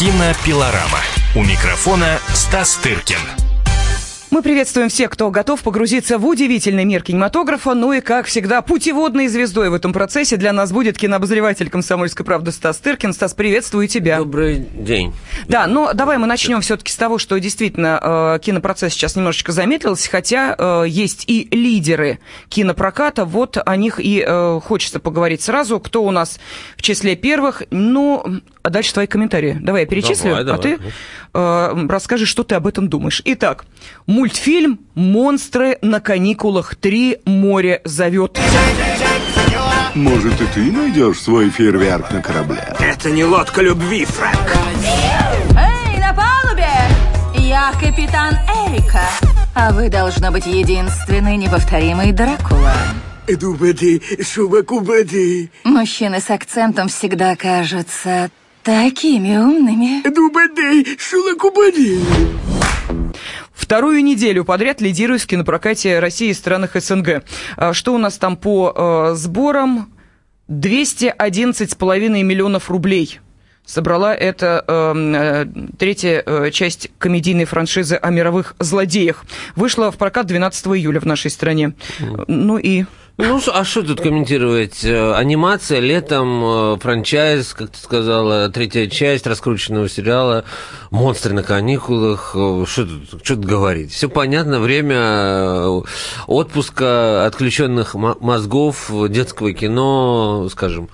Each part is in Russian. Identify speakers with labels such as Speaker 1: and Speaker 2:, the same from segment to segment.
Speaker 1: Кинопилорама. У микрофона Стас Тыркин.
Speaker 2: Мы приветствуем всех, кто готов погрузиться в удивительный мир кинематографа. Ну и, как всегда, путеводной звездой в этом процессе для нас будет кинообозреватель «Комсомольской правды» Стас Тыркин. Стас, приветствую тебя.
Speaker 3: Добрый день.
Speaker 2: Да, но давай мы начнем все-таки с того, что действительно э, кинопроцесс сейчас немножечко замедлился, хотя э, есть и лидеры кинопроката. Вот о них и э, хочется поговорить сразу. Кто у нас в числе первых? Ну, а дальше твои комментарии. Давай я перечислю,
Speaker 3: Давай,
Speaker 2: а
Speaker 3: давай.
Speaker 2: ты э, расскажи, что ты об этом думаешь. Итак, мультфильм «Монстры на каникулах 3. Море зовет».
Speaker 4: Может, и ты найдешь свой фейерверк на корабле?
Speaker 5: Это не лодка любви, Фрэнк.
Speaker 6: Эй, на палубе! Я капитан Эрика. А вы, должно быть, единственный неповторимый Дракула.
Speaker 5: Дубади, шубакубади,
Speaker 6: Мужчины с акцентом всегда кажутся такими умными.
Speaker 5: дубади, шулакубади.
Speaker 2: Вторую неделю подряд лидирует в кинопрокате России и странах СНГ. А Что у нас там по э, сборам? 211,5 миллионов рублей. Собрала это э, э, третья э, часть комедийной франшизы о мировых злодеях. Вышла в прокат 12 июля в нашей стране. Ну и
Speaker 3: Ну, а что тут комментировать? Э, Анимация, летом, э, франчайз, как ты сказала, третья часть раскрученного сериала, монстры на каникулах. э, Что тут, что тут говорить? Все понятно, время отпуска, отключенных мо- мозгов, детского кино, скажем,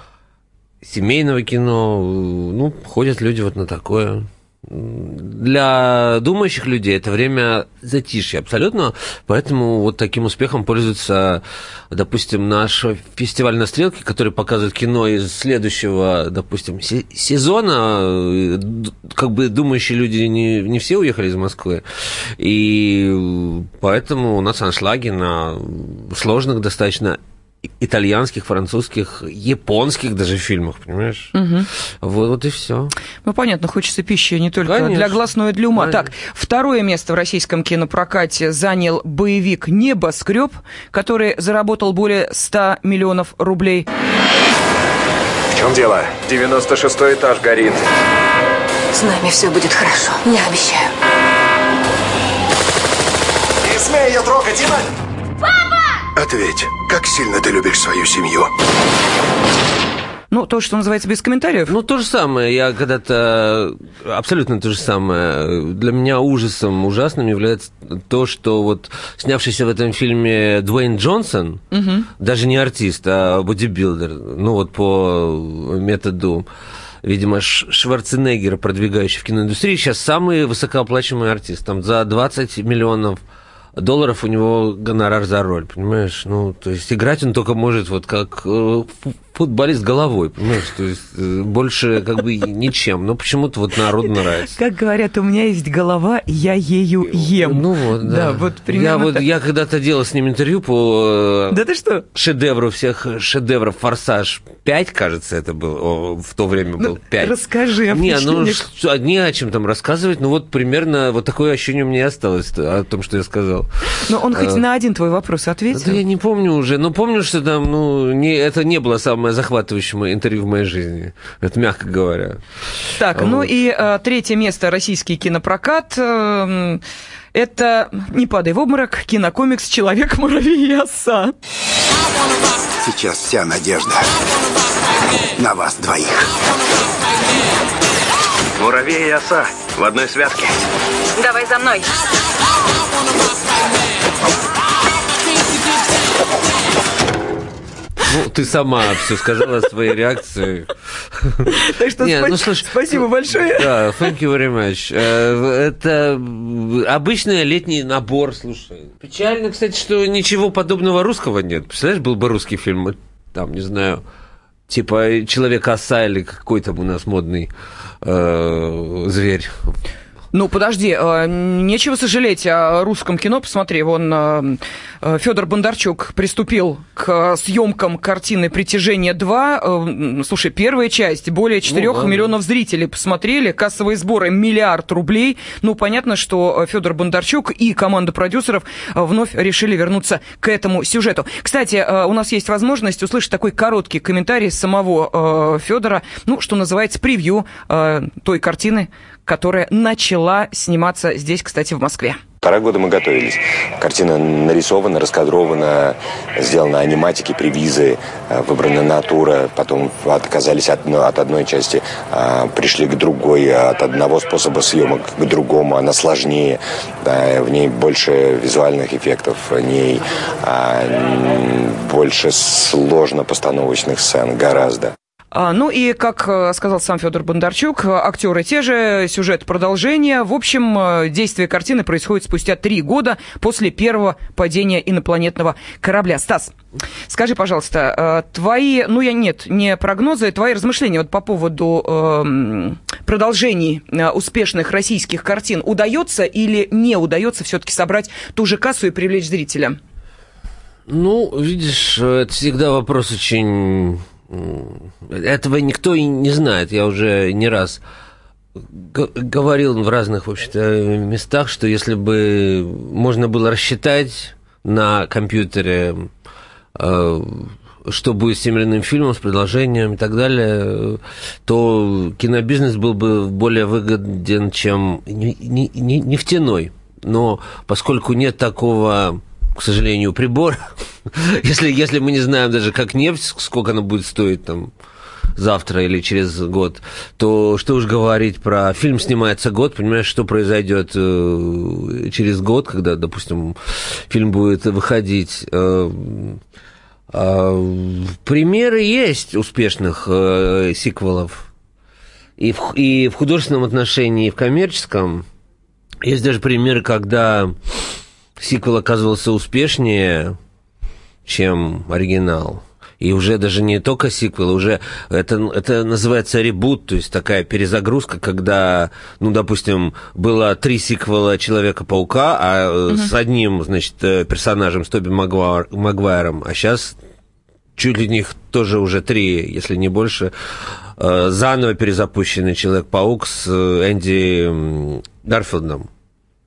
Speaker 3: семейного кино. Ну, ходят люди вот на такое. Для думающих людей это время затишья абсолютно, поэтому вот таким успехом пользуется, допустим, наш фестиваль на стрелке, который показывает кино из следующего, допустим, се- сезона. Как бы думающие люди не, не все уехали из Москвы, и поэтому у нас аншлаги на сложных достаточно итальянских, французских, японских даже фильмах, понимаешь? Вот, вот и все.
Speaker 2: Ну, понятно, хочется пищи не только
Speaker 3: Конечно.
Speaker 2: для глаз, но и для ума.
Speaker 3: Конечно.
Speaker 2: Так, второе место в российском кинопрокате занял боевик «Небоскреб», который заработал более 100 миллионов рублей.
Speaker 7: В чем дело? 96 этаж горит.
Speaker 6: С нами все будет хорошо, я обещаю.
Speaker 7: Не смей ее трогать, Дина!
Speaker 4: Ответь, как сильно ты любишь свою семью?
Speaker 2: Ну, то, что называется без комментариев.
Speaker 3: Ну, то же самое. Я когда-то... Абсолютно то же самое. Для меня ужасом, ужасным является то, что вот снявшийся в этом фильме Дуэйн Джонсон, даже не артист, а бодибилдер, ну вот по методу видимо, Ш- Шварценеггера, продвигающий в киноиндустрии, сейчас самый высокооплачиваемый артист. Там за 20 миллионов долларов у него гонорар за роль, понимаешь? Ну, то есть играть он только может вот как э, футболист головой, понимаешь? То есть э, больше как бы ничем. Но почему-то вот народу нравится.
Speaker 2: Как говорят, у меня есть голова, я ею ем.
Speaker 3: Ну вот, да.
Speaker 2: Да, вот примерно
Speaker 3: я, вот, я когда-то делал с ним интервью по э,
Speaker 2: Да ты что?
Speaker 3: шедевру всех шедевров «Форсаж 5», кажется, это был, о, в то время был 5.
Speaker 2: Ну, расскажи о
Speaker 3: Не, ну что- не о чем там рассказывать, ну вот примерно вот такое ощущение у меня осталось о том, что я сказал.
Speaker 2: Ну, он хоть
Speaker 3: Э,
Speaker 2: на один твой вопрос
Speaker 3: Да
Speaker 2: ответил.
Speaker 3: я не помню уже, но помню, что там, ну, не, это не было самое захватывающее мое интервью в моей жизни, это мягко говоря.
Speaker 2: Так, ну
Speaker 3: Вот.
Speaker 2: и э, третье место российский кинопрокат. эм, это «Не падай в обморок», кинокомикс «Человек, муравей и оса».
Speaker 4: Сейчас вся надежда на вас двоих.
Speaker 7: Муравей и оса в одной связке.
Speaker 6: Давай за мной.
Speaker 3: Ну, ты сама все сказала своей реакцией.
Speaker 2: Так что
Speaker 3: Не,
Speaker 2: спа-
Speaker 3: ну, слушай,
Speaker 2: спасибо большое.
Speaker 3: Да, thank you very much. Э, Это обычный летний набор, слушай. Печально, кстати, что ничего подобного русского нет. Представляешь, был бы русский фильм, там, не знаю, типа Человек-оса или какой там у нас модный э, зверь.
Speaker 2: Ну, подожди, э, нечего сожалеть о русском кино. Посмотри, вон э, э, Федор Бондарчук приступил к съемкам картины «Притяжение 2». Слушай, первая часть, более 4 ну, да. миллионов зрителей посмотрели, кассовые сборы миллиард рублей. Ну, понятно, что Федор Бондарчук и команда продюсеров вновь решили вернуться к этому сюжету. Кстати, у нас есть возможность услышать такой короткий комментарий самого Федора, ну, что называется, превью той картины, которая начала сниматься здесь, кстати, в Москве.
Speaker 8: Полтора года мы готовились. Картина нарисована, раскадрована, сделана аниматики, привизы, э, выбрана натура, потом отказались от, от одной части, а, пришли к другой, от одного способа съемок к другому, она сложнее, в ней больше визуальных эффектов, в ней а, больше сложно постановочных сцен, гораздо.
Speaker 2: А, ну и, как э, сказал сам Федор Бондарчук, актеры те же, сюжет продолжения. В общем, э, действие картины происходит спустя три года после первого падения инопланетного корабля. Стас, скажи, пожалуйста, э, твои, ну я нет, не прогнозы, твои размышления вот по поводу э, продолжений успешных российских картин удается или не удается все-таки собрать ту же кассу и привлечь зрителя?
Speaker 3: Ну, видишь, это всегда вопрос очень этого никто и не знает. Я уже не раз говорил в разных, в общем-то, местах, что если бы можно было рассчитать на компьютере, э, что будет с тем или иным фильмом, с предложением и так далее, то кинобизнес был бы более выгоден, чем нефтяной. Но поскольку нет такого к сожалению, прибор. если, если мы не знаем даже, как нефть, сколько она будет стоить там завтра или через год, то что уж говорить про фильм снимается год, понимаешь, что произойдет э, через год, когда, допустим, фильм будет выходить. Э, э, примеры есть успешных э, сиквелов и в, и в художественном отношении, и в коммерческом. Есть даже примеры, когда сиквел оказывался успешнее, чем оригинал. И уже даже не только сиквел, уже это, это называется ребут, то есть такая перезагрузка, когда, ну, допустим, было три сиквела Человека-паука, а угу. с одним, значит, э, персонажем, с Тоби Магуайр, Магуайром, а сейчас чуть ли них тоже уже три, если не больше, э, заново перезапущенный Человек-паук с Энди Гарфилдом.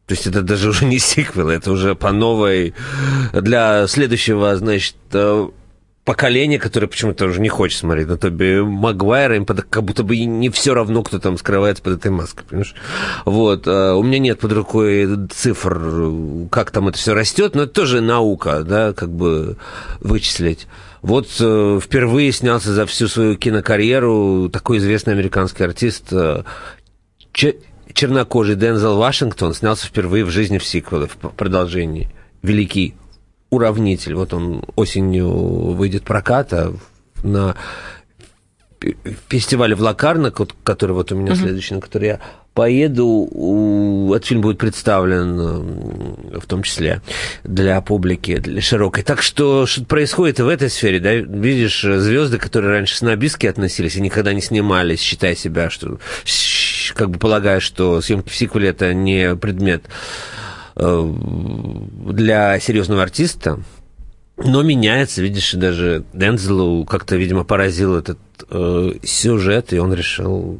Speaker 3: То есть это даже уже не сиквел, это уже по новой для следующего, значит, э, поколения, которое почему-то уже не хочет смотреть на Тоби Магуайра, им под, как будто бы не все равно, кто там скрывается под этой маской, понимаешь? Вот. Э, у меня нет под рукой цифр, как там это все растет, но это тоже наука, да, как бы вычислить. Вот э, впервые снялся за всю свою кинокарьеру такой известный американский артист чернокожий Дензел Вашингтон снялся впервые в жизни в сиквеле, в продолжении. Великий уравнитель. Вот он осенью выйдет проката на фестивале в Лакарно, который вот у меня uh-huh. следующий, на который я поеду, этот фильм будет представлен в том числе для публики, для широкой. Так что что происходит и в этой сфере, да, видишь, звезды, которые раньше с снобистски относились и никогда не снимались, считая себя, что как бы полагая, что съемки в сиквеле это не предмет э, для серьезного артиста, но меняется, видишь, даже Дензелу как-то, видимо, поразил этот э, сюжет, и он решил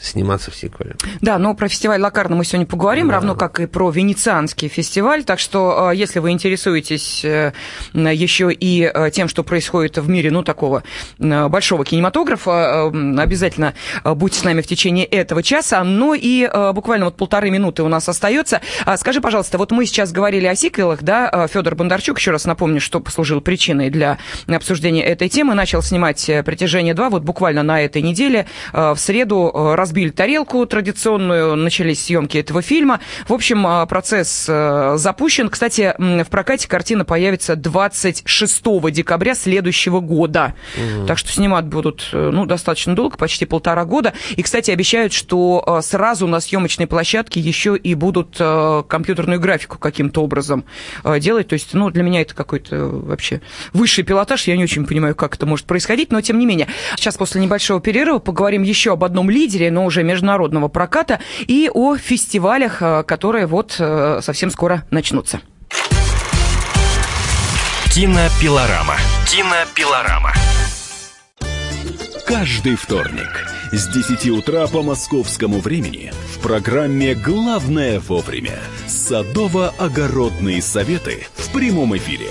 Speaker 3: сниматься в сиквеле.
Speaker 2: Да, но про фестиваль Лакарно мы сегодня поговорим, да. равно как и про Венецианский фестиваль. Так что, э, если вы интересуетесь э, еще и э, тем, что происходит в мире, ну, такого большого кинематографа, обязательно будьте с нами в течение этого часа. Ну и буквально вот полторы минуты у нас остается. А скажи, пожалуйста, вот мы сейчас говорили о сиквелах, да, Федор Бондарчук, еще раз напомню, что послужил причиной для обсуждения этой темы, начал снимать «Притяжение 2» вот буквально на этой неделе, в среду разбили тарелку традиционную, начались съемки этого фильма. В общем, а, процесс э, запущен. Кстати, в прокате картина появится 26 декабря следующего года. Угу. Так что снимать будут э, ну, достаточно долго, почти полтора года. И, кстати, обещают, что э, сразу на съемочной площадке еще и будут компьютерную графику каким-то образом делать. То есть, ну, для меня это какой-то вообще высший пилотаж. Я не очень понимаю, как это может происходить, но тем не менее. Сейчас после небольшого перерыва поговорим еще об одном лидере лидере, но уже международного проката, и о фестивалях, которые вот совсем скоро начнутся.
Speaker 1: Кинопилорама. Кинопилорама.
Speaker 9: Каждый вторник с 10 утра по московскому времени в программе «Главное вовремя» садово-огородные советы в прямом эфире.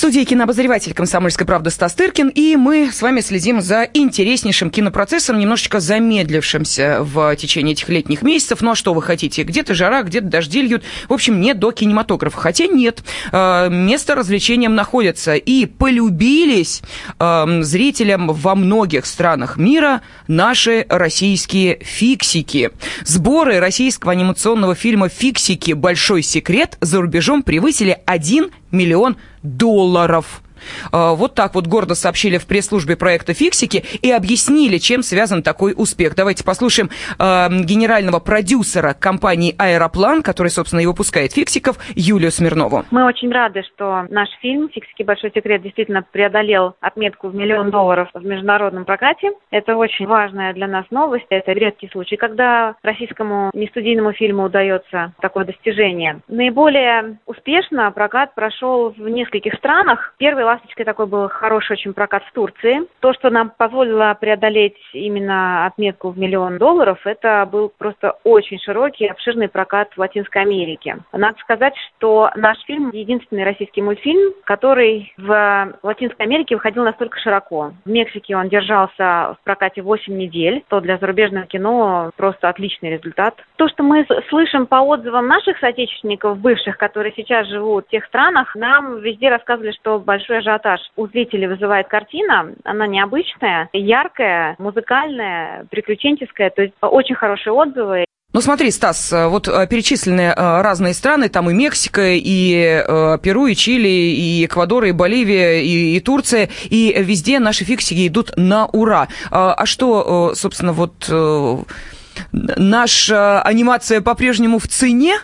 Speaker 2: Студии кинообозреватель «Комсомольской правды» Стас Тыркин, и мы с вами следим за интереснейшим кинопроцессом, немножечко замедлившимся в течение этих летних месяцев. Ну а что вы хотите? Где-то жара, где-то дожди льют. В общем, нет до кинематографа. Хотя нет, э, место развлечениям находится. И полюбились э, зрителям во многих странах мира наши российские фиксики. Сборы российского анимационного фильма «Фиксики. Большой секрет» за рубежом превысили 1 миллион долларов. А, вот так вот гордо сообщили в пресс-службе проекта «Фиксики» и объяснили, чем связан такой успех. Давайте послушаем э, генерального продюсера компании «Аэроплан», который, собственно, и выпускает «Фиксиков», Юлию Смирнову.
Speaker 10: Мы очень рады, что наш фильм «Фиксики. Большой секрет» действительно преодолел отметку в миллион долларов в международном прокате. Это очень важная для нас новость. Это редкий случай, когда российскому нестудийному фильму удается такое достижение. Наиболее успешно прокат прошел в нескольких странах. Первый «Ласточкой» такой был хороший очень прокат в Турции. То, что нам позволило преодолеть именно отметку в миллион долларов, это был просто очень широкий, обширный прокат в Латинской Америке. Надо сказать, что наш фильм – единственный российский мультфильм, который в Латинской Америке выходил настолько широко. В Мексике он держался в прокате 8 недель, то для зарубежного кино просто отличный результат. То, что мы слышим по отзывам наших соотечественников, бывших, которые сейчас живут в тех странах, нам везде рассказывали, что большой ажиотаж у зрителей вызывает картина. Она необычная, яркая, музыкальная, приключенческая. То есть очень хорошие отзывы.
Speaker 2: Ну смотри, Стас, вот э, перечислены э, разные страны, там и Мексика, и э, Перу, и Чили, и Эквадор, и Боливия, и, и Турция, и везде наши фиксики идут на ура. А, а что, собственно, вот наша анимация по-прежнему в цене?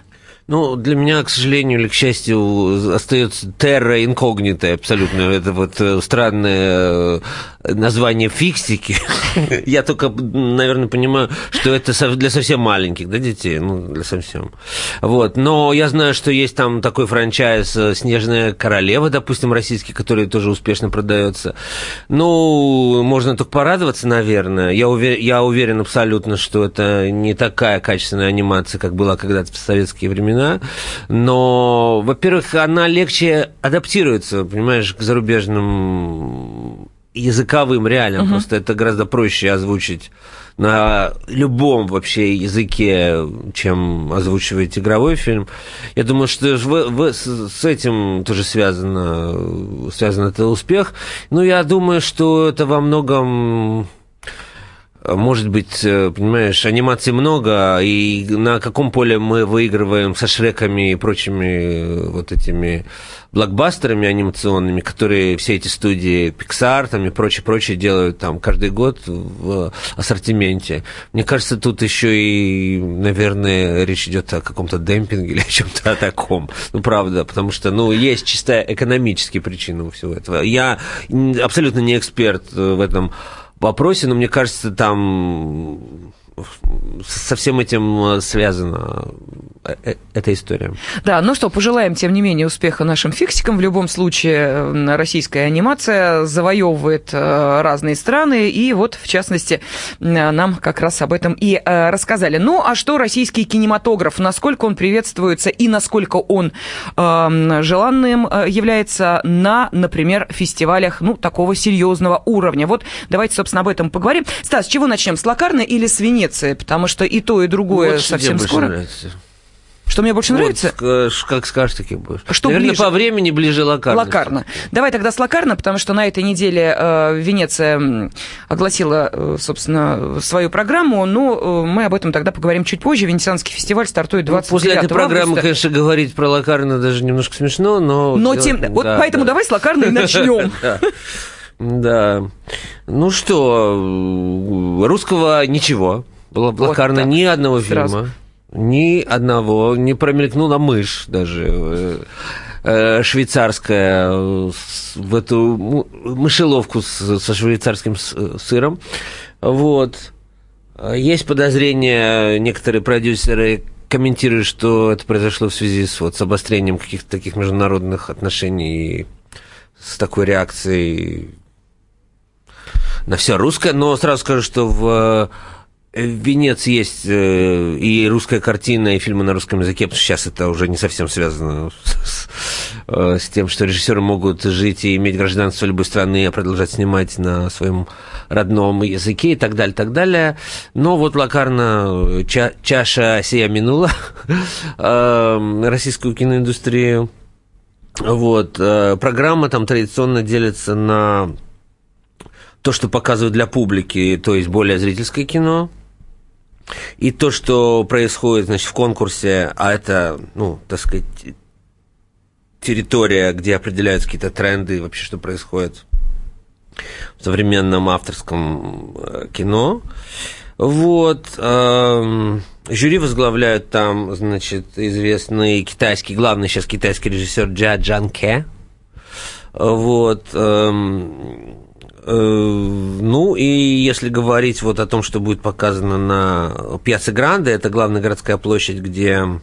Speaker 3: Ну, для меня, к сожалению или к счастью, остается терра инкогнита абсолютно. Это вот э, странное э, название фиксики. Я только, наверное, понимаю, что это для совсем маленьких, да, детей? Ну, для совсем. Вот. Но я знаю, что есть там такой франчайз э, «Снежная королева», допустим, российский, который тоже успешно продается. Ну, можно только порадоваться, наверное. Я уверен, я уверен абсолютно, что это не такая качественная анимация, как была когда-то в советские времена времена, но, во-первых, она легче адаптируется, понимаешь, к зарубежным языковым реалиям. Угу. Просто это гораздо проще озвучить на любом вообще языке, чем озвучивать игровой фильм. Я думаю, что в, в, с этим тоже связано, связан этот успех. Но я думаю, что это во многом может быть, э, понимаешь, анимации много, и на каком поле мы выигрываем со Шреками и прочими э, вот этими блокбастерами анимационными, которые все эти студии Pixar там и прочее, прочее делают там каждый год в ассортименте. Мне кажется, тут еще и, наверное, речь идет о каком-то демпинге или о чем-то таком. Ну, правда, потому что, ну, есть чисто экономические причины у всего этого. Я абсолютно не эксперт в этом вопросе, но мне кажется, там со всем этим связана э, э, эта история.
Speaker 2: Да, ну что, пожелаем, тем не менее, успеха нашим фиксикам. В любом случае, российская анимация завоевывает э, разные страны, и вот, в частности, нам как раз об этом и рассказали. Ну, а что российский кинематограф? Насколько он приветствуется и насколько он желанным является на, например, фестивалях, ну, такого серьезного уровня? Вот давайте, собственно, об этом поговорим. Стас, с чего начнем? С Лакарна или с Венеции? Потому что и то, и другое
Speaker 3: вот
Speaker 2: совсем скоро.
Speaker 3: Нравится.
Speaker 2: Что мне больше
Speaker 3: Вот,
Speaker 2: нравится?
Speaker 3: ш- как скажешь, таким будешь.
Speaker 2: Что
Speaker 3: Наверное,
Speaker 2: ближе?
Speaker 3: по времени ближе Лакарно.
Speaker 2: Лакарно. Давай тогда с Лакарно, потому что на этой неделе э, Венеция огласила, э, собственно, свою программу, но э, мы об этом тогда поговорим чуть позже. Венецианский фестиваль стартует 29
Speaker 3: Ну, После этой программы,
Speaker 2: августа.
Speaker 3: конечно, говорить про Лакарно даже немножко смешно, но...
Speaker 2: Но тем... Вот
Speaker 3: да,
Speaker 2: поэтому
Speaker 3: да.
Speaker 2: давай с Лакарно и начнем.
Speaker 3: Да. Да. Ну что, русского ничего. Было
Speaker 2: Вот
Speaker 3: Лакарно
Speaker 2: так,
Speaker 3: ни одного
Speaker 2: сразу.
Speaker 3: фильма. Ни одного. Не промелькнула мышь даже. э, э, швейцарская э, в эту мышеловку с- со швейцарским сыром. Вот. Есть подозрения, некоторые продюсеры комментируют, что это произошло в связи с, вот, с обострением каких-то таких международных отношений и с такой реакцией на все русское. Но сразу скажу, что в э, в Венеции есть э, и русская картина, и фильмы на русском языке, сейчас это уже не совсем связано с, э, с тем, что режиссеры могут жить и иметь гражданство любой страны, а продолжать снимать на своем родном языке и так далее, так далее. Но вот Лакарна, ча- чаша сия минула российскую киноиндустрию. Вот, программа там традиционно делится на то, что показывают для публики, то есть более зрительское кино, и то, что происходит, значит, в конкурсе, а это, ну, так сказать, территория, где определяются какие-то тренды, вообще, что происходит в современном авторском э, кино. Вот. эм, жюри возглавляют там, значит, известный китайский, главный сейчас китайский режиссер Джа Джан Ке. Вот. Э, ну, и если говорить вот о том, что будет показано на Пьяце Гранде, это главная городская площадь, где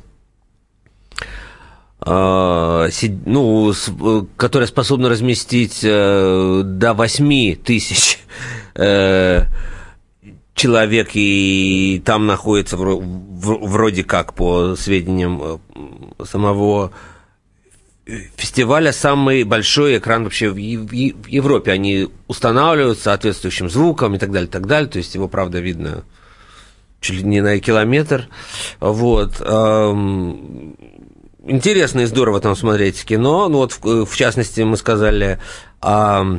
Speaker 3: э, ну, э, которая способна разместить до 8 тысяч человек, и там находится вроде как, по сведениям самого фестиваля, самый большой экран вообще в Европе. Они устанавливают соответствующим звуком и так далее, так далее. То есть его, правда, видно чуть ли не на километр. Вот. Эм, Интересно и здорово там смотреть кино. Ну вот, в, в частности, мы сказали о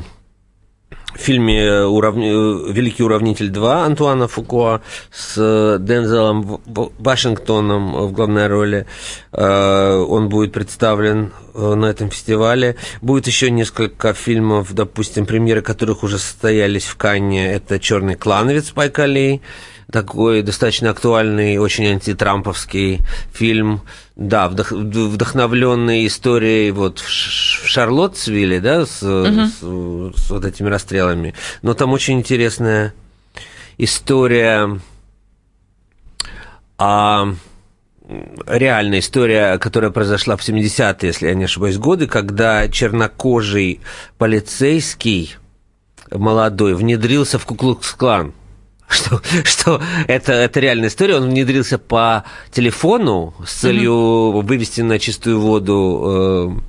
Speaker 3: фильме уравни- «Великий уравнитель 2» Антуана Фуко с Дензелом В- В- Вашингтоном в главной роли. Э, Он будет представлен э, на этом фестивале. Будет еще несколько фильмов, допустим, премьеры которых уже состоялись в Канне. Это «Черный клановец» Спайка Ли, такой достаточно актуальный, очень антитрамповский фильм, да, вдох- вдохновленный историей вот в Шарлоттсвилле, да, с, с- с вот этими расстрелами. Но там очень интересная история, а, реальная история, которая произошла в 70-е, если я не ошибаюсь, годы, когда чернокожий полицейский молодой внедрился в Куклукс-клан. Что, что это, это реальная история. Он внедрился по телефону с целью вывести на чистую воду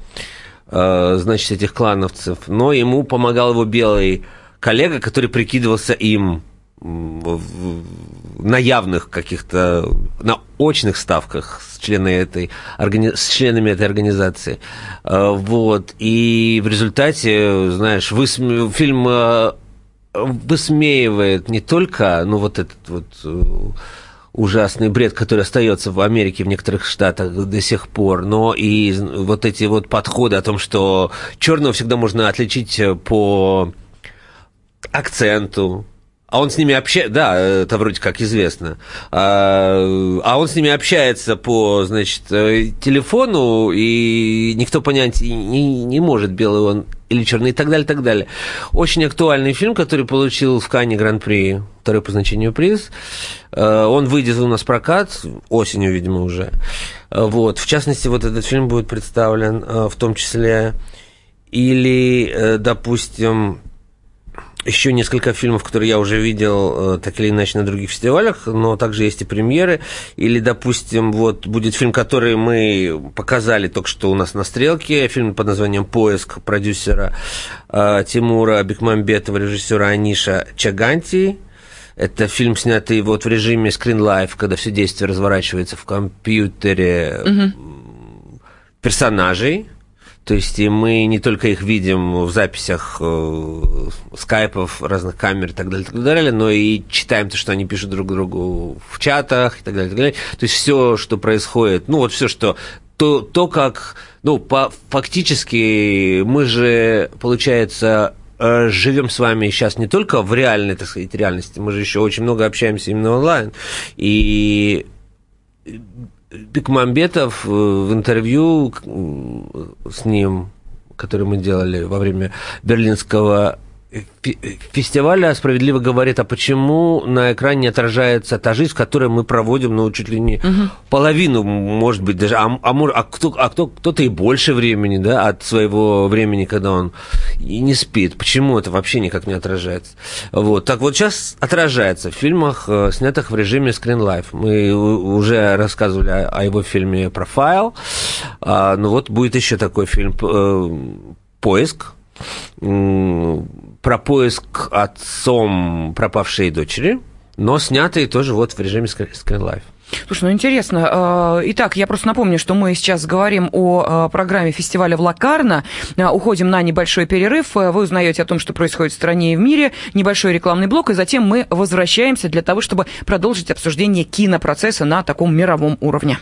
Speaker 3: э, э, значит, этих клановцев. Но ему помогал его белый коллега, который прикидывался им на явных каких-то, на очных ставках с, членами этой, органи- с членами этой организации. Э, Вот. И в результате, знаешь, высме- фильм э, высмеивает не только, ну, вот этот вот э, ужасный бред, который остается в Америке, в некоторых штатах до сих пор, но и вот эти вот подходы о том, что черного всегда можно отличить э, по акценту, а он с ними общается, да, это вроде как известно, а, а он с ними общается по, значит, э, телефону, и никто понять не, не может, белый он или черный, и так далее, так далее. Очень актуальный фильм, который получил в Кане Гран-при второй по значению приз. Э, Он выйдет у нас в прокат осенью, видимо, уже. Э, Вот. В частности, вот этот фильм будет представлен э, в том числе или, допустим, еще несколько фильмов, которые я уже видел, э, так или иначе, на других фестивалях, но также есть и премьеры. Или, допустим, вот будет фильм, который мы показали только что у нас на «Стрелке», фильм под названием «Поиск» продюсера э, Тимура Бекмамбетова, режиссера Аниша Чаганти. Это фильм, снятый вот в режиме Screen Life, когда все действие разворачивается в компьютере
Speaker 2: Мгм.
Speaker 3: персонажей. То есть и мы не только их видим в записях э, скайпов, разных камер и так далее, так далее, но и читаем то, что они пишут друг другу в чатах и так далее, так далее. То есть все, что происходит, ну вот все, что то, то как, ну, по, фактически мы же, получается, э, живем с вами сейчас не только в реальной, так сказать, реальности, мы же еще очень много общаемся именно онлайн. И Бекмамбетов э, в интервью с ним, который мы делали во время берлинского фестиваля, справедливо говорит, а почему на экране не отражается та жизнь, в которой мы проводим, ну, чуть ли не половину, может быть, даже, а, а, а кто, а кто, кто-то и больше времени, да, от своего времени, когда он и не спит. Почему это вообще никак не отражается? Вот. Так вот, сейчас отражается в фильмах, э, снятых в режиме Screen Life. Мы уже рассказывали о, о его фильме «Профайл», А, ну вот будет еще такой фильм э, «Поиск», про поиск отцом пропавшей дочери, но снятый тоже вот в режиме Life.
Speaker 2: Слушай, ну интересно. Э, Итак, я просто напомню, что мы сейчас говорим о э, программе фестиваля в Лакарно. Э, Уходим на небольшой перерыв. Вы узнаете о том, что происходит в стране и в мире. Небольшой рекламный блок. И затем мы возвращаемся для того, чтобы продолжить обсуждение кинопроцесса на таком мировом уровне.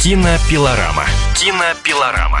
Speaker 1: Кинопилорама. Кинопилорама.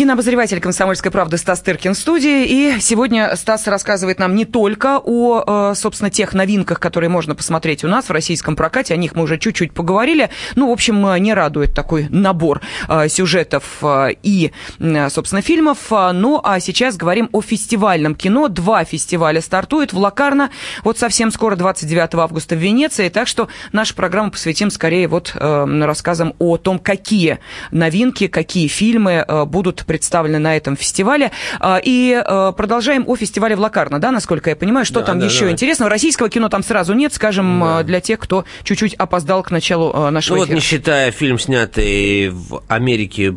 Speaker 2: Кинообозреватель «Комсомольской правды» Стас Тыркин в студии. И сегодня Стас рассказывает нам не только о, э, собственно, тех новинках, которые можно посмотреть у нас в российском прокате. О них мы уже чуть-чуть поговорили. Ну, в общем, э, не радует такой набор э, сюжетов и, собственно, фильмов. Ну, а сейчас говорим о фестивальном кино. Два фестиваля стартуют в Лакарно. Вот совсем скоро, 29 августа в Венеции. Так что нашу программу посвятим скорее вот рассказам о том, какие новинки, какие фильмы будут представлены на этом фестивале. А, И э, продолжаем о фестивале в Лакарно, да, насколько я понимаю, что
Speaker 3: Да,
Speaker 2: там
Speaker 3: да,
Speaker 2: еще
Speaker 3: да.
Speaker 2: интересного. Российского кино там сразу нет, скажем, э, для тех, кто чуть-чуть опоздал к началу э, нашего
Speaker 3: Ну вот
Speaker 2: эфира.
Speaker 3: не считая фильм, снятый в Америке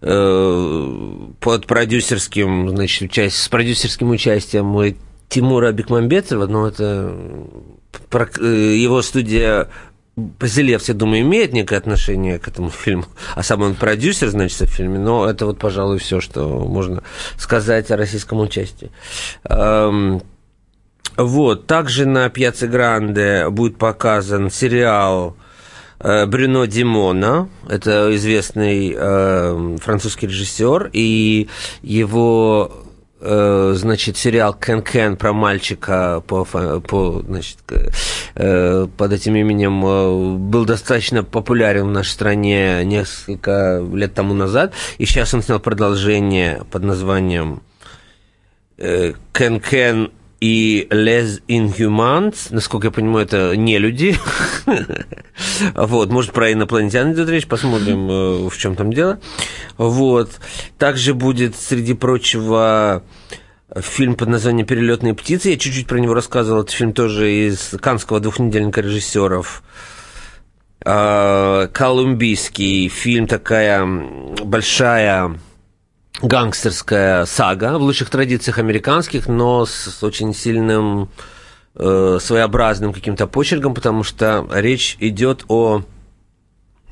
Speaker 3: э, под продюсерским, значит, участь- с продюсерским участием э, Тимура Бекмамбетова, но это про- э, его студия Базилевс, я думаю, имеет некое отношение к этому фильму, а сам он продюсер, значит, в фильме, но это вот, пожалуй, все, что можно сказать о российском участии. Эм, вот, также на Пьяце Гранде будет показан сериал э, Брюно Димона, это известный э, французский режиссер, и его э, значит, сериал Кен Кен про мальчика по, по значит, э, под этим именем э, был достаточно популярен в нашей стране несколько лет тому назад, и сейчас он снял продолжение под названием э, Кен Кен и Les Inhumans, насколько я понимаю, это не люди. Вот, может, про инопланетян идет речь, посмотрим, э, в чем там дело. Вот. Также будет, среди прочего, фильм под названием «Перелетные птицы». Я чуть-чуть про него рассказывал. Это фильм тоже из канского двухнедельника режиссеров. А, Колумбийский фильм, такая большая гангстерская сага в лучших традициях американских, но с очень сильным э, своеобразным каким-то почерком, потому что речь идет о,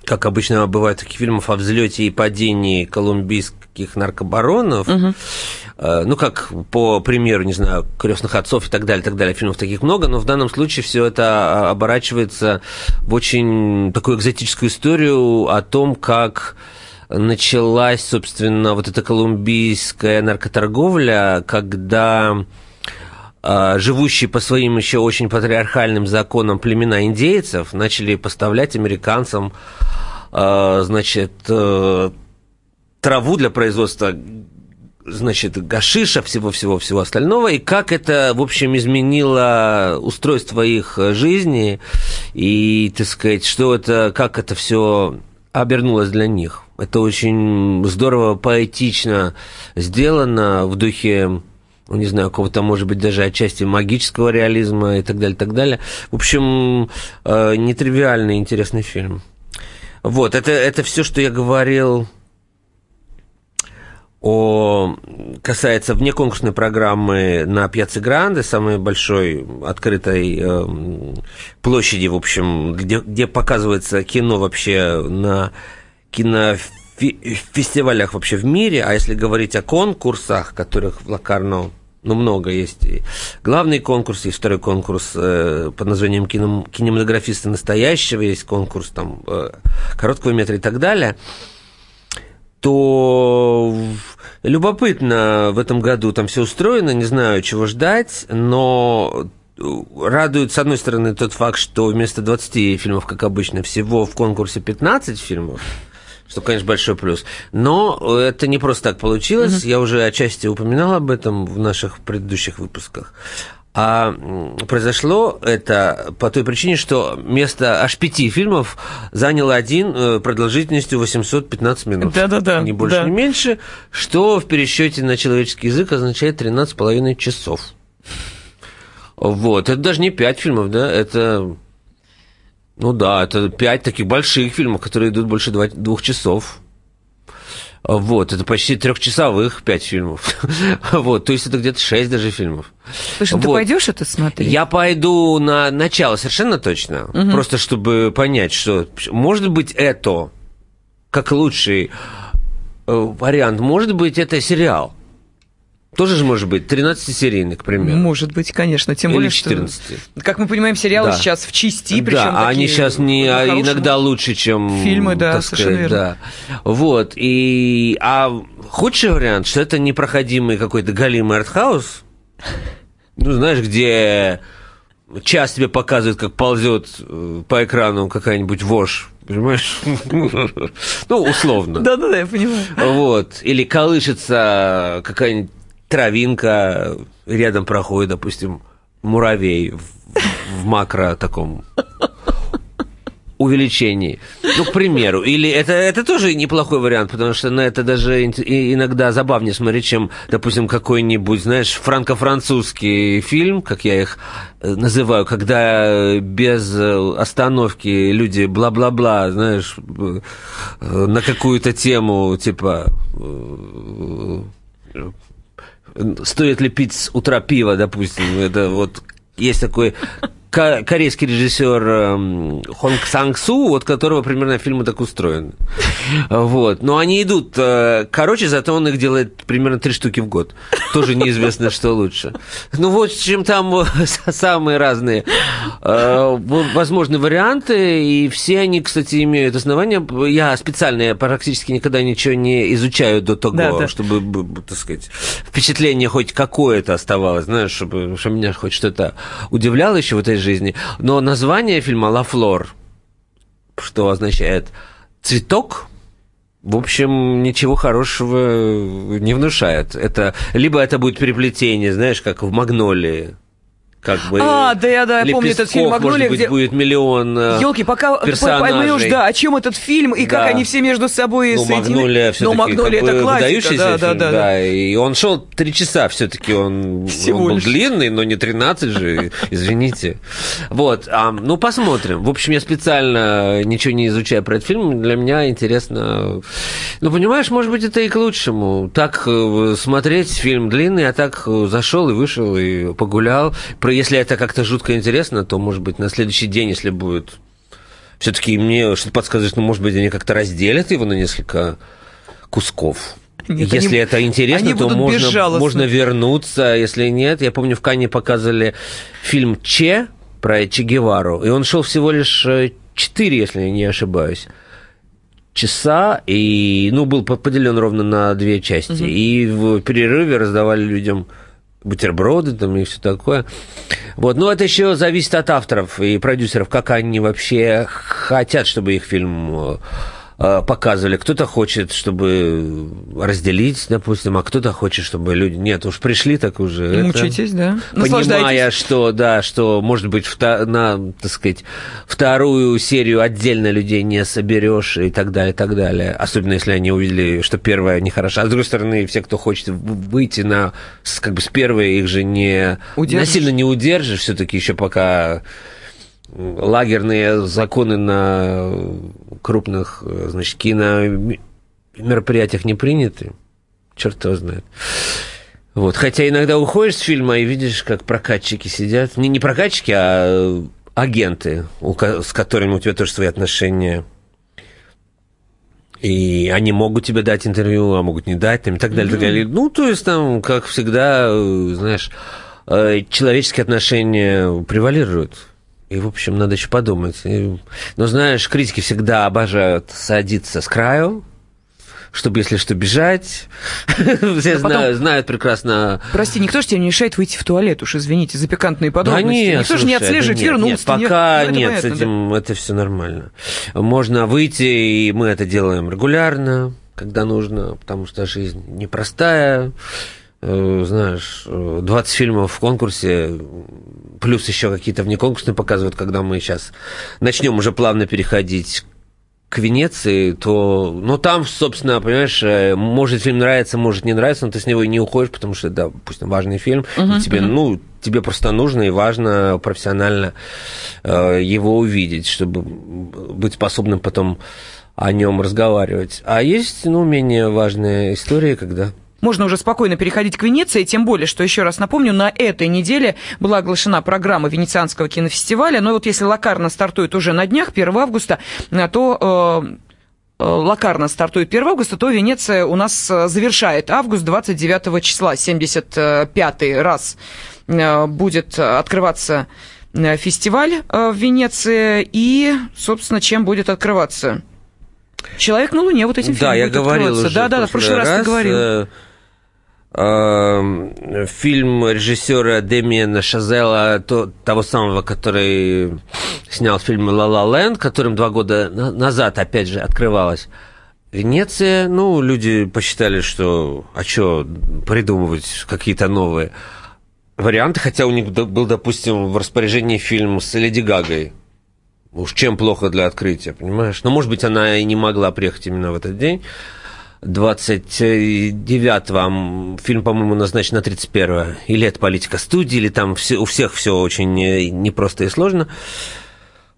Speaker 3: как обычно бывает в таких фильмах, о взлете и падении колумбийских наркобаронов. Э, Ну, как по примеру, не знаю, крестных отцов и так далее, так далее, фильмов таких много, но в данном случае все это а, оборачивается в очень такую экзотическую историю о том, как началась, собственно, вот эта колумбийская наркоторговля, когда а, живущие по своим еще очень патриархальным законам племена индейцев начали поставлять американцам, а, значит, э, траву для производства значит, гашиша, всего-всего-всего остального, и как это, в общем, изменило устройство их жизни, и, так сказать, что это, как это все обернулось для них. Это очень здорово, поэтично сделано в духе ну, не знаю, какого-то, может быть, даже отчасти магического реализма и так далее, так далее. В общем, э, нетривиальный, интересный фильм. Вот, это, это все, что я говорил о, касается внеконкурсной программы на Пьяце Гранде, самой большой открытой э, площади, в общем, где, где показывается кино вообще на кинофестивалях вообще в мире, а если говорить о конкурсах, которых в Лакарно ну, много есть. И главный конкурс, есть второй конкурс э, под названием кино, «Кинематографисты настоящего», есть конкурс там э, короткого метра и так далее – то любопытно в этом году там все устроено, не знаю, чего ждать, но радует, с одной стороны, тот факт, что вместо 20 фильмов, как обычно, всего в конкурсе 15 фильмов, что, конечно, большой плюс. Но это не просто так получилось. Mm-hmm. Я уже отчасти упоминал об этом в наших предыдущих выпусках. А произошло это по той причине, что место аж пяти фильмов занял один э, продолжительностью 815 минут.
Speaker 2: Да-да-да.
Speaker 3: Не больше,
Speaker 2: да.
Speaker 3: не меньше, что в пересчете на человеческий язык означает 13,5 часов. Вот, это даже не пять фильмов, да, это... Ну да, это пять таких больших фильмов, которые идут больше двух часов. Вот, это почти трехчасовых пять фильмов. вот, то есть это где-то шесть даже фильмов.
Speaker 2: Слушай, ну вот. ты пойдешь это смотреть?
Speaker 3: Я пойду на начало, совершенно точно. Угу. Просто чтобы понять, что, может быть, это как лучший э, вариант, может быть, это сериал. Тоже же может быть 13-серийный, к примеру.
Speaker 2: Может быть, конечно. Тем
Speaker 3: Или
Speaker 2: более,
Speaker 3: 14.
Speaker 2: что, как мы понимаем, сериалы
Speaker 3: да.
Speaker 2: сейчас в части, причем
Speaker 3: Да, а они сейчас не а иногда лучше, чем
Speaker 2: фильмы, да,
Speaker 3: так
Speaker 2: совершенно
Speaker 3: сказать,
Speaker 2: верно.
Speaker 3: Да. Вот, и... А худший вариант, что это непроходимый какой-то галимый артхаус, ну, знаешь, где час тебе показывает, как ползет э, по экрану какая-нибудь вошь, понимаешь? ну, условно.
Speaker 2: Да-да-да, я понимаю.
Speaker 3: Вот. Или колышется какая-нибудь травинка, рядом проходит, допустим, муравей в, в макро таком увеличении. Ну, к примеру. Или это, это тоже неплохой вариант, потому что на это даже иногда забавнее смотреть, чем, допустим, какой-нибудь, знаешь, франко-французский фильм, как я их э, называю, когда без остановки люди бла-бла-бла, знаешь, э, на какую-то тему, типа э, стоит ли пить с утра пиво, допустим, это вот есть такой корейский режиссер эм, Хонг Санг Су, вот которого примерно фильмы так устроены. Вот. Но они идут э, короче, зато он их делает примерно три штуки в год. Тоже неизвестно, что лучше. Ну, вот чем там самые разные э, возможные варианты, и все они, кстати, имеют основания. Я специально я практически никогда ничего не изучаю до того, да, да. чтобы, так сказать, впечатление хоть какое-то оставалось, знаешь, чтобы, чтобы меня хоть что-то удивляло еще в этой жизни. Но название фильма «Ла Флор», что означает «цветок», в общем, ничего хорошего не внушает. Это, либо это будет переплетение, знаешь, как в «Магнолии», как бы
Speaker 2: а, да, я, да, я помню этот фильм
Speaker 3: «Магнолия», где... будет миллион
Speaker 2: Елки, пока
Speaker 3: персонажей.
Speaker 2: поймешь, да, о чем этот фильм и
Speaker 3: да.
Speaker 2: как они все между собой
Speaker 3: ну,
Speaker 2: соединены.
Speaker 3: «Магнолия» все-таки
Speaker 2: Но «Магнолия»
Speaker 3: как
Speaker 2: это классика, да,
Speaker 3: фильм,
Speaker 2: да, да,
Speaker 3: да. И он шел три часа все-таки, он,
Speaker 2: Всего
Speaker 3: он был
Speaker 2: лишь.
Speaker 3: длинный, но не 13 же, извините. Вот, а, ну, посмотрим. В общем, я специально ничего не изучаю про этот фильм, для меня интересно... Ну, понимаешь, может быть, это и к лучшему. Так э, смотреть фильм длинный, а так э, зашел и вышел, и погулял. Если это как-то жутко интересно, то, может быть, на следующий день, если будет... Все-таки мне что-то подсказывает, ну, может быть, они как-то разделят его на несколько кусков.
Speaker 2: Нет,
Speaker 3: если
Speaker 2: они-
Speaker 3: это интересно, то можно, можно вернуться. Если нет, я помню, в Кане показывали фильм Че про Че Гевару, и он шел всего лишь 4, если я не ошибаюсь часа, и, ну, был по- поделен ровно на две части. И в перерыве раздавали людям бутерброды там и все такое. Вот. Но это еще зависит от авторов и продюсеров, как они вообще хотят, чтобы их фильм э, показывали. Кто-то хочет, чтобы разделить, допустим, а кто-то хочет, чтобы люди... Нет, уж пришли, так уже... это-
Speaker 2: Мучитесь, да?
Speaker 3: Понимая, что, да, что, может быть, вта- на, так сказать, вторую серию отдельно людей не соберешь и так далее, и так далее. Особенно, если они увидели, что первая нехороша. А с другой стороны, все, кто хочет выйти на, как бы с первой, их же не...
Speaker 2: Удержишь?
Speaker 3: Насильно не удержишь все-таки еще пока лагерные законы на крупных, э, значит, кино мероприятиях не приняты. Черт его знает. Вот. Хотя иногда уходишь с фильма и видишь, как прокатчики сидят. Не, не прокатчики, а агенты, у ко- с которыми у тебя тоже свои отношения. И они могут тебе дать интервью, а могут не дать, там, и так далее, так далее. Ну, то есть там, как всегда, э, знаешь, э, человеческие отношения превалируют. И, в общем, надо еще подумать. И- Но, знаешь, критики всегда обожают садиться с краю, чтобы, если что, бежать. Все
Speaker 2: потом-
Speaker 3: знают, знают прекрасно.
Speaker 2: Прости, никто же тебе не мешает выйти в туалет, уж извините за пикантные подробности.
Speaker 3: Да нет,
Speaker 2: никто же не отслеживает,
Speaker 3: да нет,
Speaker 2: вернулся.
Speaker 3: нет,
Speaker 2: ты не-
Speaker 3: пока
Speaker 2: Ну, это
Speaker 3: нет,
Speaker 2: понятно,
Speaker 3: с
Speaker 2: да.
Speaker 3: этим это все нормально. Можно выйти, и мы это делаем регулярно, когда нужно, потому что жизнь непростая. Э, Знаешь, э, 20 фильмов в конкурсе, плюс еще какие-то внеконкурсные показывают, когда мы сейчас начнем уже плавно переходить к Венеции, то, ну, там, собственно, понимаешь, э, может фильм нравится, может не нравится, но ты с него и не уходишь, потому что, да, допустим, важный фильм,
Speaker 2: Мгм,
Speaker 3: и тебе,
Speaker 2: мгм.
Speaker 3: ну, тебе просто нужно и важно профессионально э, его увидеть, чтобы быть способным потом о нем разговаривать. А есть, ну, менее важные истории, когда
Speaker 2: Можно уже спокойно переходить к Венеции, тем более, что, еще раз напомню, на этой неделе была оглашена программа Венецианского кинофестиваля, но вот если Лакарно стартует уже на днях, 1 августа, э, то... э, э, Лакарно стартует 1 августа, то Венеция у нас э, завершает август 29 числа, 75-й раз будет открываться фестиваль в Венеции, и, собственно, чем будет открываться? Человек на Луне вот этим
Speaker 3: Да,
Speaker 2: фильмом
Speaker 3: я
Speaker 2: будет
Speaker 3: говорил уже
Speaker 2: Да, да, да, в прошлый раз, ты говорил.
Speaker 3: э, Фильм режиссера Демиена Шазела, то- того самого, который снял фильм «Ла Ла Ленд», которым два года на- назад, опять же, открывалась Венеция. Ну, люди посчитали, что а что придумывать какие-то новые варианты, хотя у них был, допустим, в распоряжении фильм с Леди Гагой. Уж чем плохо для открытия, понимаешь? Но, может быть, она и не могла приехать именно в этот день. 29-го фильм, по-моему, назначен на 31 Или это политика студии, или там все, у всех все очень не- непросто и сложно.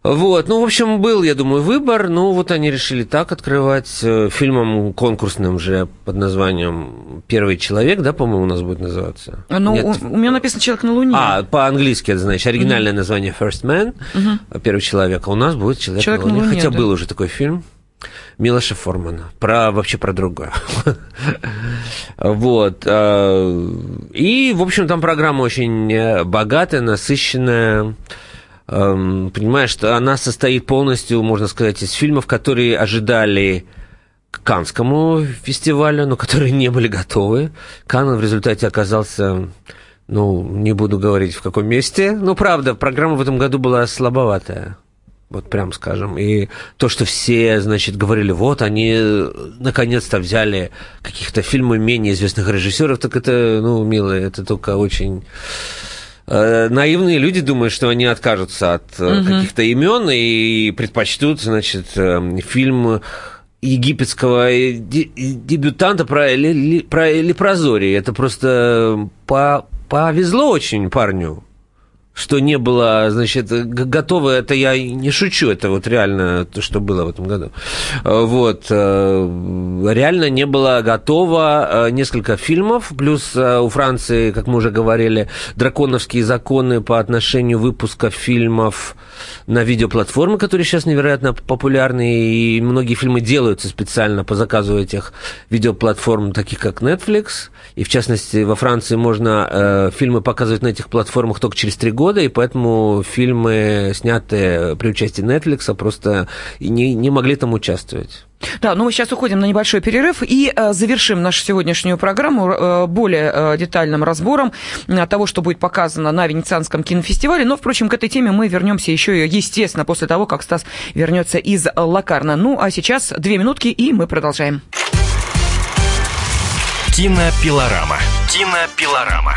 Speaker 3: Вот, ну, в общем, был, я думаю, выбор. Ну, вот они решили так открывать э, фильмом конкурсным же под названием «Первый человек», да, по-моему, у нас будет называться?
Speaker 2: Ну,
Speaker 3: Нет.
Speaker 2: у, у меня написано «Человек на Луне».
Speaker 3: А, по-английски это значит оригинальное название First Man,
Speaker 2: Мгм.
Speaker 3: первый человек. А у нас будет человек,
Speaker 2: «Человек
Speaker 3: на
Speaker 2: на
Speaker 3: Луне.
Speaker 2: Луне»,
Speaker 3: Хотя
Speaker 2: да.
Speaker 3: был уже такой фильм Милоша Формана. Про вообще про другое. Вот. э, И, в общем, там программа очень э, богатая, насыщенная. Эм, Понимаешь, что она состоит полностью, можно сказать, из фильмов, которые ожидали к Канскому фестивалю, но которые не были готовы. Кан в результате оказался, ну, не буду говорить в каком месте, но правда, программа в этом году была слабоватая. Вот прям скажем. И то, что все, значит, говорили, вот они э, наконец-то взяли каких-то фильмов менее известных режиссеров, так это, ну, милые, это только очень э, наивные люди думают, что они откажутся от
Speaker 11: Мгм.
Speaker 3: каких-то имен и предпочтут, значит, э, фильм египетского де- дебютанта про, Ли- Ли- про Лепрозорий. Это просто по- повезло очень парню что не было, значит, готово, это я не шучу, это вот реально то, что было в этом году. Э, Вот, э, реально не было готово э, несколько фильмов, плюс у Франции, как мы уже говорили, драконовские законы по отношению выпуска фильмов на видеоплатформы, которые сейчас невероятно популярны, и многие фильмы делаются специально по заказу этих видеоплатформ, таких как Netflix, и в частности во Франции можно э, фильмы показывать на этих платформах только через три года, года, и поэтому фильмы, снятые при участии Netflix, просто не, не могли там участвовать.
Speaker 2: Да, ну мы сейчас уходим на небольшой перерыв и э, завершим нашу сегодняшнюю программу э, более э, детальным разбором того, что будет показано на Венецианском кинофестивале. Но, впрочем, к этой теме мы вернемся еще, естественно, после того, как Стас вернется из Лакарна. Ну, а сейчас две минутки, и мы продолжаем.
Speaker 1: Кинопилорама. Кинопилорама.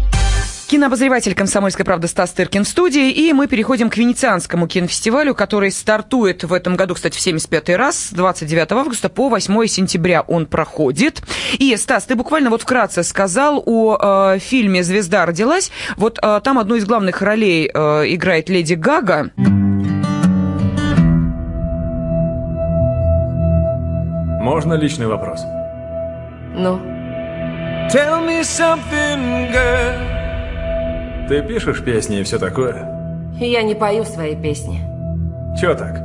Speaker 2: Кинообозреватель «Комсомольской правды» Стас Тыркин в студии, и мы переходим к Венецианскому кинофестивалю, который стартует в этом году, кстати, в 75-й раз, с 29 августа по 8 сентября он проходит. И, Стас, ты буквально вот вкратце сказал о э, фильме «Звезда родилась». Вот э, там одну из главных ролей э, играет Леди Гага.
Speaker 11: Можно личный вопрос?
Speaker 6: Ну?
Speaker 11: Tell me something, girl. Ты пишешь песни и все такое?
Speaker 6: Я не пою свои песни.
Speaker 11: Чё так?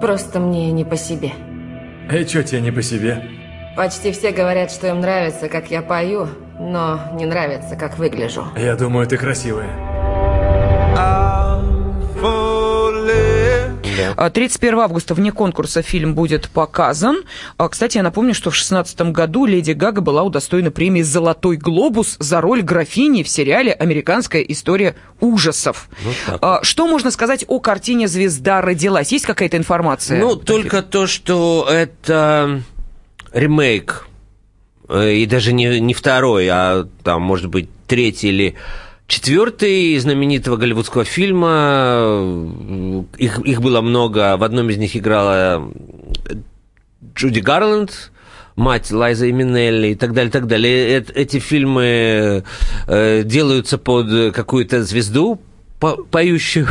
Speaker 6: Просто мне не по себе.
Speaker 11: И чё тебе не по себе?
Speaker 6: Почти все говорят, что им нравится, как я пою, но не нравится, как выгляжу.
Speaker 11: Я думаю, ты красивая.
Speaker 2: 31 А, августа вне конкурса фильм будет показан. А, Кстати, я напомню, что в 2016 году Леди Гага была удостоена премии «Золотой глобус» за роль графини в сериале «Американская история ужасов». А, Что можно сказать о картине «Звезда родилась»? Есть какая-то информация?
Speaker 3: Ну, только то, что это ремейк, э, и даже не, не второй, а там, может быть, третий или четвертый знаменитого голливудского фильма. Их, их было много. В одном из них играла Джуди Гарланд, мать Лайза Минелли и так далее, так далее. Э- Эти фильмы э, делаются под какую-то звезду, по- поющую,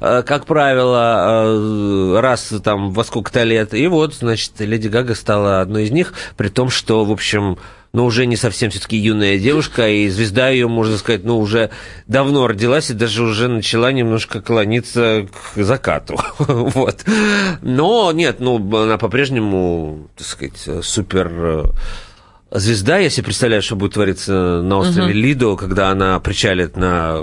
Speaker 3: э, как правило, э, раз там во сколько-то лет. И вот, значит, Леди Гага стала одной из них, при том, что, в общем, ну, уже не совсем все-таки юная девушка, и звезда ее, можно сказать, ну, уже давно родилась и даже уже начала немножко клониться к закату. вот. Но нет, ну, она по-прежнему, так сказать, супер э, звезда, я себе представляю, что будет твориться на острове
Speaker 2: Мгм.
Speaker 3: Лидо, когда она причалит на,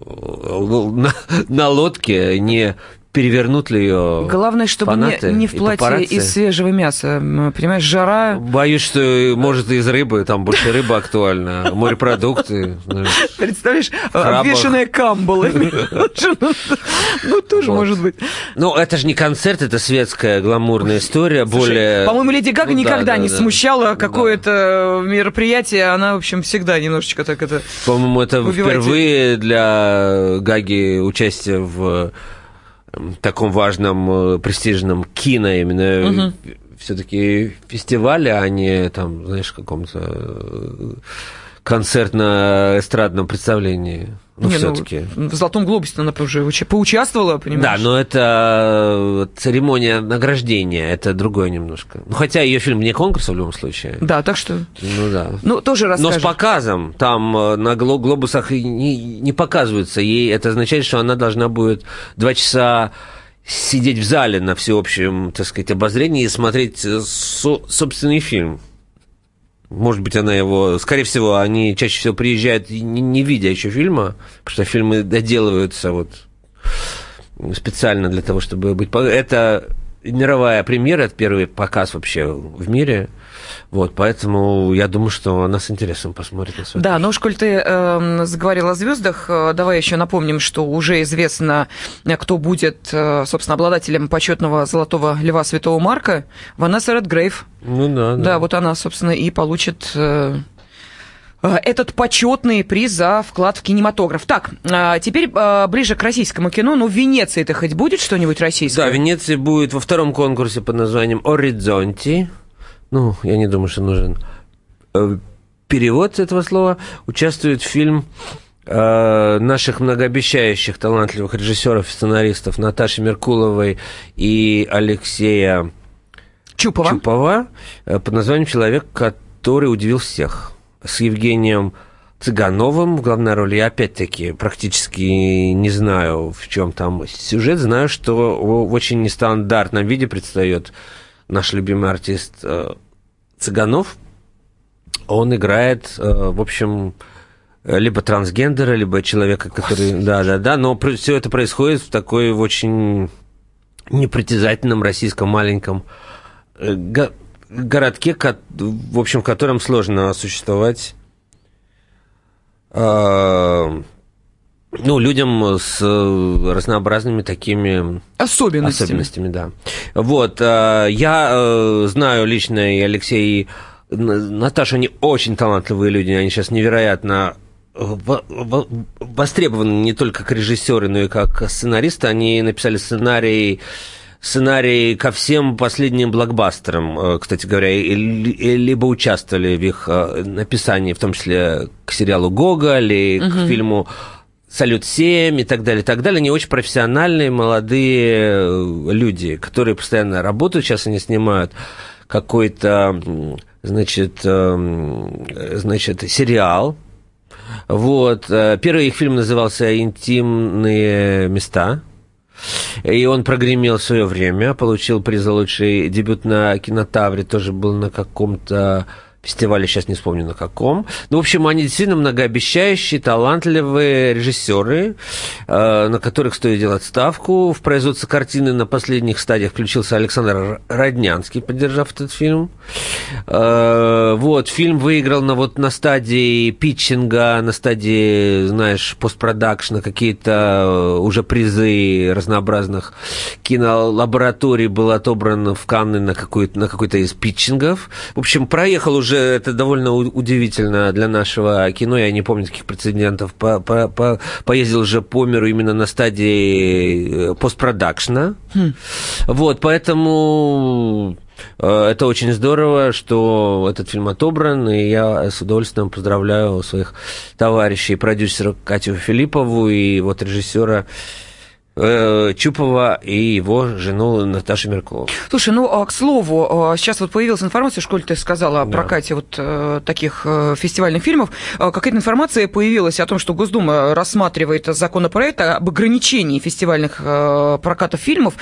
Speaker 3: на, на лодке, не перевернут ли ее
Speaker 2: Главное, чтобы не,
Speaker 3: фанаты
Speaker 2: не в
Speaker 3: и
Speaker 2: платье из свежего мяса. Понимаешь, жара...
Speaker 3: Боюсь, что может из рыбы, там больше рыба актуальна, морепродукты.
Speaker 2: Представляешь, обвешанная камбалами. Ну, тоже может быть.
Speaker 3: Ну, это же не концерт, это светская гламурная история, более...
Speaker 2: По-моему, Леди Гага
Speaker 3: Ну да,
Speaker 2: никогда
Speaker 3: да,
Speaker 2: не смущала какое-то мероприятие. Она, в общем, всегда немножечко так это...
Speaker 3: По-моему, это впервые для Гаги участие в таком важном, э, престижном кино именно.
Speaker 2: Мгм.
Speaker 3: Все-таки фестивале, а не там, знаешь, каком-то э, концертно-эстрадном представлении. Ну,
Speaker 2: Не,
Speaker 3: все-таки.
Speaker 2: в «Золотом глобусе» она уже уча- поучаствовала, понимаешь?
Speaker 3: Да, но это э, церемония награждения, это другое немножко. Ну, хотя ее фильм вне конкурса в любом случае.
Speaker 2: Да, так что...
Speaker 3: Ну да.
Speaker 2: Ну, тоже
Speaker 3: Но
Speaker 2: расскажешь.
Speaker 3: с показом, там э, на гло- глобусах не, не показывается. Ей это означает, что она должна будет два часа сидеть в зале на всеобщем, так сказать, обозрении и смотреть э, со- собственный фильм. Может быть, она его... Скорее всего, они чаще всего приезжают, не, не видя еще фильма, потому что фильмы доделываются вот специально для того, чтобы быть... Это мировая премьера, это первый показ вообще в мире. Вот, поэтому я думаю, что она с интересом посмотрит на свой
Speaker 2: Да, но уж коль ты эм, заговорил о звездах, э, давай еще напомним, что уже известно, э, кто будет, э, собственно, обладателем почетного золотого льва Святого Марка, Ванесса Редгрейв.
Speaker 3: Ну да,
Speaker 2: Да, вот она, собственно, и получит э, э, этот почетный приз за вклад в кинематограф. Так, теперь э, ближе к российскому кино. Ну, в Венеции это хоть будет что-нибудь российское?
Speaker 3: Да, в Венеции будет во втором конкурсе под названием «Оризонти». Ну, я не думаю, что нужен э, перевод этого слова. Участвует фильм э, наших многообещающих талантливых режиссеров и сценаристов Наташи Меркуловой и Алексея
Speaker 2: Чупова,
Speaker 3: Чупова э, под названием «Человек, который удивил всех» с Евгением Цыгановым в главной роли. Я опять-таки практически не знаю, в чем там сюжет. Знаю, что в очень нестандартном виде предстает наш любимый артист э, Цыганов. Он играет, э, в общем, либо трансгендера, либо человека, который... Да-да-да, но все это происходит в такой очень непритязательном российском маленьком э, го- городке, в общем, в котором сложно существовать э, ну, людям с э, разнообразными такими
Speaker 2: особенностями.
Speaker 3: особенностями да. Вот, э, я э, знаю лично и Алексей, и Наташа, они очень талантливые люди, они сейчас невероятно во- во- востребованы не только как режиссеры, но и как сценаристы. Они написали сценарий сценарий ко всем последним блокбастерам, кстати говоря, либо участвовали в их написании, в том числе к сериалу «Гоголь» и к
Speaker 12: Мгм.
Speaker 3: фильму «Салют-7» и так далее, и так далее. Они очень профессиональные, молодые э, люди, которые постоянно работают. Сейчас они снимают какой-то, значит, эм, э, значит, сериал, вот. э, Первый их фильм назывался «Интимные места». И он прогремел в свое время, получил приз за лучший дебют на кинотавре, тоже был на каком-то фестивале, сейчас не вспомню на каком. Ну, в общем, они действительно многообещающие, талантливые режиссеры, э, на которых стоит делать ставку. В производство картины на последних стадиях включился Александр Роднянский, поддержав этот фильм. Э, Вот, фильм выиграл на, вот, на стадии питчинга, на стадии, знаешь, постпродакшна, какие-то э, уже призы разнообразных кинолабораторий был отобран в Канны на, какой-то, на какой-то из питчингов. В общем, проехал уже, это довольно удивительно для нашего кино, я не помню таких прецедентов, по, по, по- поездил уже по миру именно на стадии э, постпродакшна. Вот, поэтому э, это очень здорово, что этот фильм отобран, и я с удовольствием поздравляю своих товарищей, продюсера Катю Филиппову и вот режиссера Чупова и его жену Наташу Меркулову.
Speaker 2: Слушай, ну, а, к слову, а, сейчас вот появилась информация, в школе ты сказала о
Speaker 3: Да.
Speaker 2: прокате вот э, таких э, фестивальных фильмов. А, Какая-то информация появилась о том, что Госдума рассматривает законопроект об ограничении фестивальных э, прокатов фильмов.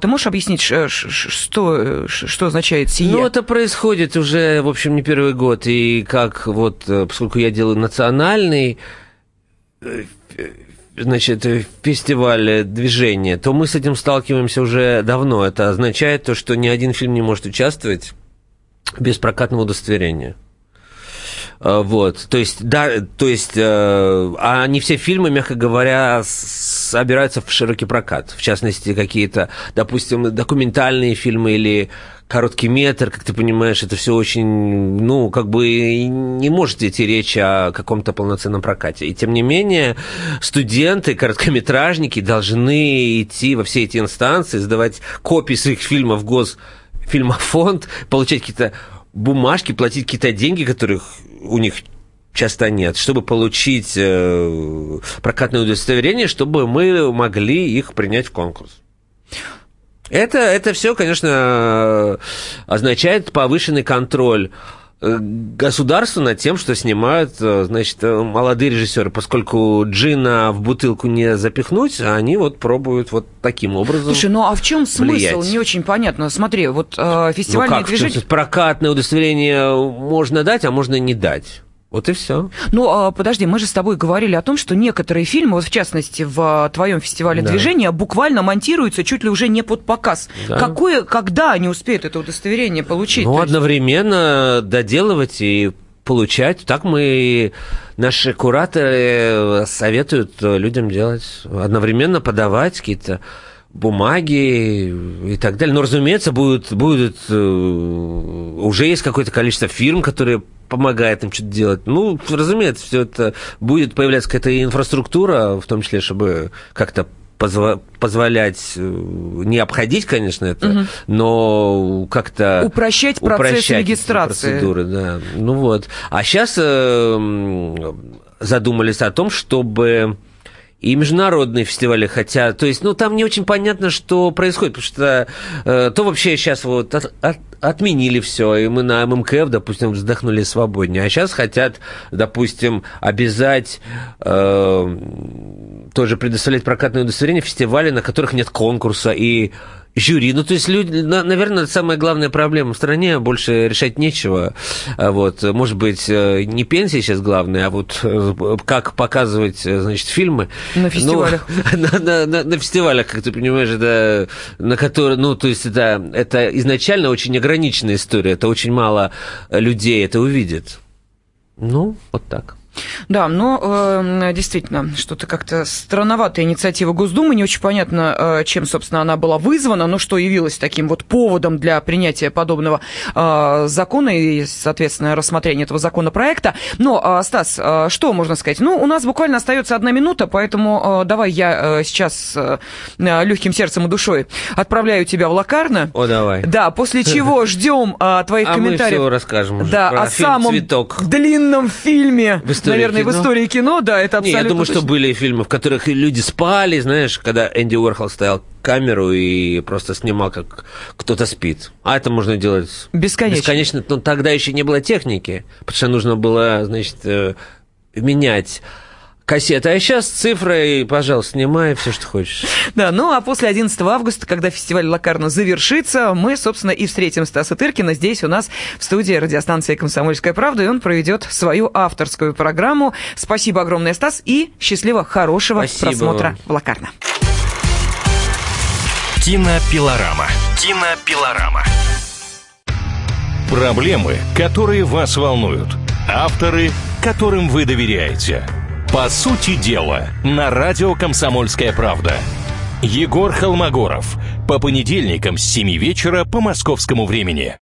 Speaker 2: Ты можешь объяснить, что, э, что означает сие?
Speaker 3: Ну, это происходит уже, в общем, не первый год. И как вот, э, поскольку я делаю национальный э, э, значит, э, фестиваль э, движения, то мы с этим сталкиваемся уже давно. Это означает то, что ни один фильм не может участвовать без прокатного удостоверения. Э, Вот, то есть, да, то есть, э, а не все фильмы, мягко говоря, с- собираются в широкий прокат. В частности, какие-то, допустим, документальные фильмы или короткий метр, как ты понимаешь, это все очень, ну, как бы не может идти речь о каком-то полноценном прокате. И тем не менее, студенты, короткометражники должны идти во все эти инстанции, сдавать копии своих фильмов в Госфильмофонд, получать какие-то бумажки, платить какие-то деньги, которых у них часто нет, чтобы получить э, прокатное удостоверение, чтобы мы могли их принять в конкурс. Это, это все, конечно, означает повышенный контроль э, государства над тем, что снимают, э, значит, э, молодые режиссеры, поскольку джина в бутылку не запихнуть, а они вот пробуют вот таким образом.
Speaker 2: Слушай, ну а в чем смысл?
Speaker 3: влиять.
Speaker 2: Не очень понятно. Смотри, вот э,
Speaker 3: Ну как,
Speaker 2: движение...
Speaker 3: то есть прокатное удостоверение можно дать, а можно не дать. Вот и все.
Speaker 2: Ну, а, подожди, мы же с тобой говорили о том, что некоторые фильмы, вот в частности в а, твоем фестивале
Speaker 3: Да.
Speaker 2: движения, буквально монтируются чуть ли уже не под показ.
Speaker 3: Да.
Speaker 2: Какое, когда они успеют это удостоверение получить?
Speaker 3: Ну,
Speaker 2: То есть-
Speaker 3: одновременно доделывать и получать. Так мы, наши кураторы советуют людям делать. Одновременно подавать какие-то бумаги и так далее. Но, разумеется, будет, будет, э, уже есть какое-то количество фирм, которые помогают им что-то делать. Ну, разумеется, все это будет появляться какая-то инфраструктура, в том числе, чтобы как-то позва- позволять э, не обходить, конечно, это,
Speaker 2: Мгм.
Speaker 3: но как-то
Speaker 2: Упрощать процесс
Speaker 3: упрощать
Speaker 2: регистрации.
Speaker 3: процедуры, да. Ну вот. А сейчас задумались о том, чтобы и международные фестивали хотят. То есть, ну, там не очень понятно, что происходит, потому что э, то вообще сейчас вот от, от, отменили все, и мы на ММКФ, допустим, вздохнули свободнее. А сейчас хотят, допустим, обязать э, тоже предоставлять прокатное удостоверение фестивали, на которых нет конкурса, и жюри. Ну, то есть, люди, наверное, самая главная проблема в стране, больше решать нечего. А вот, может быть, э, не пенсия сейчас главная, а вот э, как показывать, э, значит, фильмы.
Speaker 2: На фестивалях.
Speaker 3: Ну, на, на, на, на фестивалях, как ты понимаешь, это, на которые, ну, то есть, это, это изначально очень ограниченная история, это очень мало людей это увидит. Ну, вот так.
Speaker 2: Да, но э, действительно, что-то как-то странноватая инициатива Госдумы, не очень понятно, э, чем, собственно, она была вызвана, но что явилось таким вот поводом для принятия подобного э, закона и, соответственно, рассмотрения этого законопроекта. Но, э, Стас, э, что можно сказать? Ну, у нас буквально остается одна минута, поэтому э, давай я э, сейчас э, легким сердцем и душой отправляю тебя в Лакарно.
Speaker 3: О, давай.
Speaker 2: Да, после чего ждем э, твоих
Speaker 3: а
Speaker 2: комментариев.
Speaker 3: Мы все расскажем.
Speaker 2: Да, о самом длинном фильме
Speaker 3: в истории
Speaker 2: наверное,
Speaker 3: кино?
Speaker 2: в истории кино, да, это абсолютно
Speaker 3: Не, я думаю,
Speaker 2: точно.
Speaker 3: что были фильмы, в которых люди спали, знаешь, когда Энди Уорхол стоял камеру и просто снимал, как кто-то спит. А это можно делать
Speaker 2: бесконечно.
Speaker 3: Бесконечно, но тогда еще не было техники, потому что нужно было, значит, э, менять кассеты. А сейчас цифры, и, пожалуйста, снимай все, что хочешь.
Speaker 2: Да, ну а после 11 августа, когда фестиваль Лакарно завершится, мы, собственно, и встретим Стаса Тыркина здесь у нас в студии радиостанции «Комсомольская правда», и он проведет свою авторскую программу. Спасибо огромное, Стас, и счастливо, хорошего
Speaker 3: Спасибо
Speaker 2: просмотра
Speaker 3: вам.
Speaker 2: в Лакарно.
Speaker 1: Кинопилорама. Кинопилорама.
Speaker 9: Проблемы, которые вас волнуют. Авторы, которым вы доверяете. По сути дела, на радио «Комсомольская правда». Егор Холмогоров. По понедельникам с 7 вечера по московскому времени.